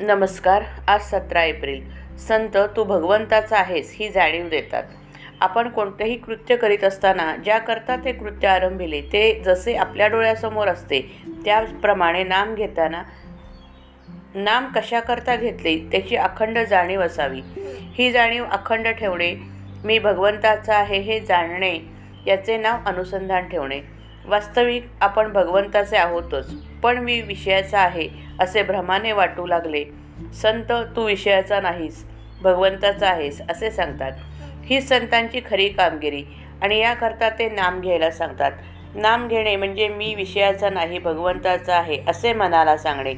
नमस्कार आज सतरा एप्रिल. संत तू भगवंताचा आहेस ही जाणीव देतात. आपण कोणतेही कृत्य करीत असताना ज्याकरता ते कृत्य आरंभिले ते जसे आपल्या डोळ्यासमोर असते त्याप्रमाणे नाम घेताना नाम कशाकरता घेतले त्याची अखंड जाणीव असावी. ही जाणीव अखंड ठेवणे मी भगवंताचा आहे हे जाणणे याचे नाव अनुसंधान ठेवणे. वास्तविक आपण भगवंताचे आहोतच पण मी विषयाचा आहे असे भ्रमाने वाटू लागले. संत तू विषयाचा नाहीस भगवंताचा आहेस असे सांगतात. ही संतांची खरी कामगिरी आणि याकरता ते नाम घ्यायला सांगतात. नाम घेणे म्हणजे मी विषयाचा नाही भगवंताचा आहे असे मनाला सांगणे.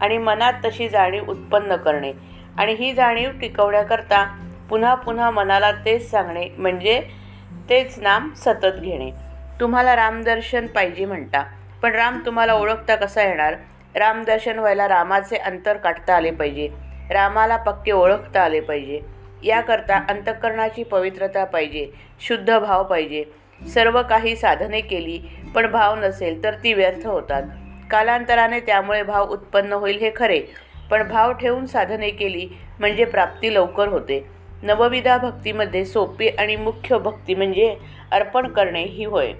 आणि मनात तशी जाणीव उत्पन्न करणे. आणि ही जाणीव टिकवण्याकरता पुन्हा पुन्हा मनाला तेच सांगणे म्हणजे तेच नाम सतत घेणे. तुम्हाला रामदर्शन पाहिजे म्हणता. पण राम तुम्हाला ओळखता कसा येणार? रामदर्शन व्हायला रामाचे अंतर काढता आले पाहिजे. रामाला पक्के ओळखता आले पाहिजे. याकरता अंतःकरणाची पवित्रता पाहिजे. शुद्ध भाव पाहिजे. सर्व काही साधने केली पण भाव नसेल तर ती व्यर्थ होतात. कालांतराने त्यामुळे भाव उत्पन्न होईल हे खरे. पण भाव ठेवून साधने केली म्हणजे प्राप्ती लवकर होते. नवविधा भक्तीमध्ये सोपी आणि मुख्य भक्ती म्हणजे अर्पण करणे ही होय.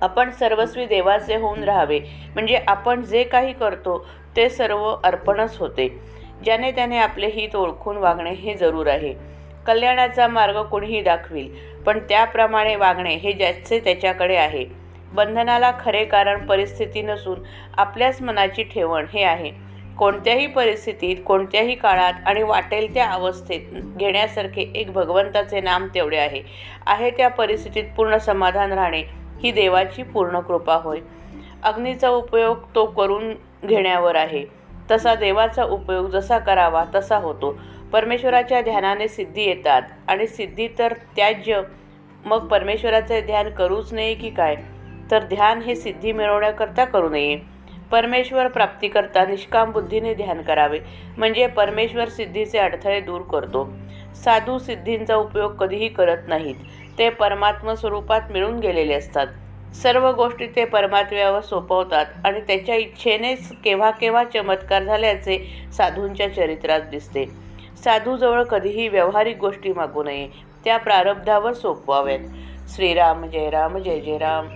आपण सर्वस्वी देवाचे होऊन राहावे. म्हणजे आपण जे काही करतो ते सर्व अर्पणच होते. ज्याने त्याने आपले हित ओळखून वागणे हे जरूर आहे. कल्याणाचा मार्ग कोणीही दाखवील पण त्याप्रमाणे वागणे हे ज्याचे त्याच्याकडे आहे. बंधनाला खरे कारण परिस्थिती नसून आपल्याच मनाची ठेवण हे आहे. कोणत्याही परिस्थितीत कोणत्याही काळात आणि वाटेल त्या अवस्थेत घेण्यासारखे एक भगवंताचे नाम तेवढे आहे. आहे त्या परिस्थितीत पूर्ण समाधान राहणे ही देवाची पूर्ण कृपा होय. अग्नीचा उपयोग तो करून घेण्यावर आहे. तसा देवाचा उपयोग जसा करावा तसा होतो. परमेश्वराच्या ध्यानाने सिद्धी येतात आणि सिद्धी तर त्याज्य. मग परमेश्वराचे ध्यान करूच नये की काय? तर ध्यान हे सिद्धी मिळवण्याकरता करू नये. परमेश्वर प्राप्तीकरता निष्काम बुद्धीने ध्यान करावे म्हणजे परमेश्वर सिद्धीचे अडथळे दूर करतो. साधू सिद्धींचा उपयोग कधीही करत नाहीत. ते परमात्म स्वरूपात मिळून गेलेले असतात. सर्व गोष्टी ते परमात्म्यावर सोपवतात आणि त्याच्या इच्छेनेच केव्हा केव्हा चमत्कार झाल्याचे साधूंच्या चरित्रात दिसते. साधूजवळ कधीही व्यावहारिक गोष्टी मागू नये त्या प्रारब्धावर सोपवाव्यात. श्रीराम जय राम जय जय राम.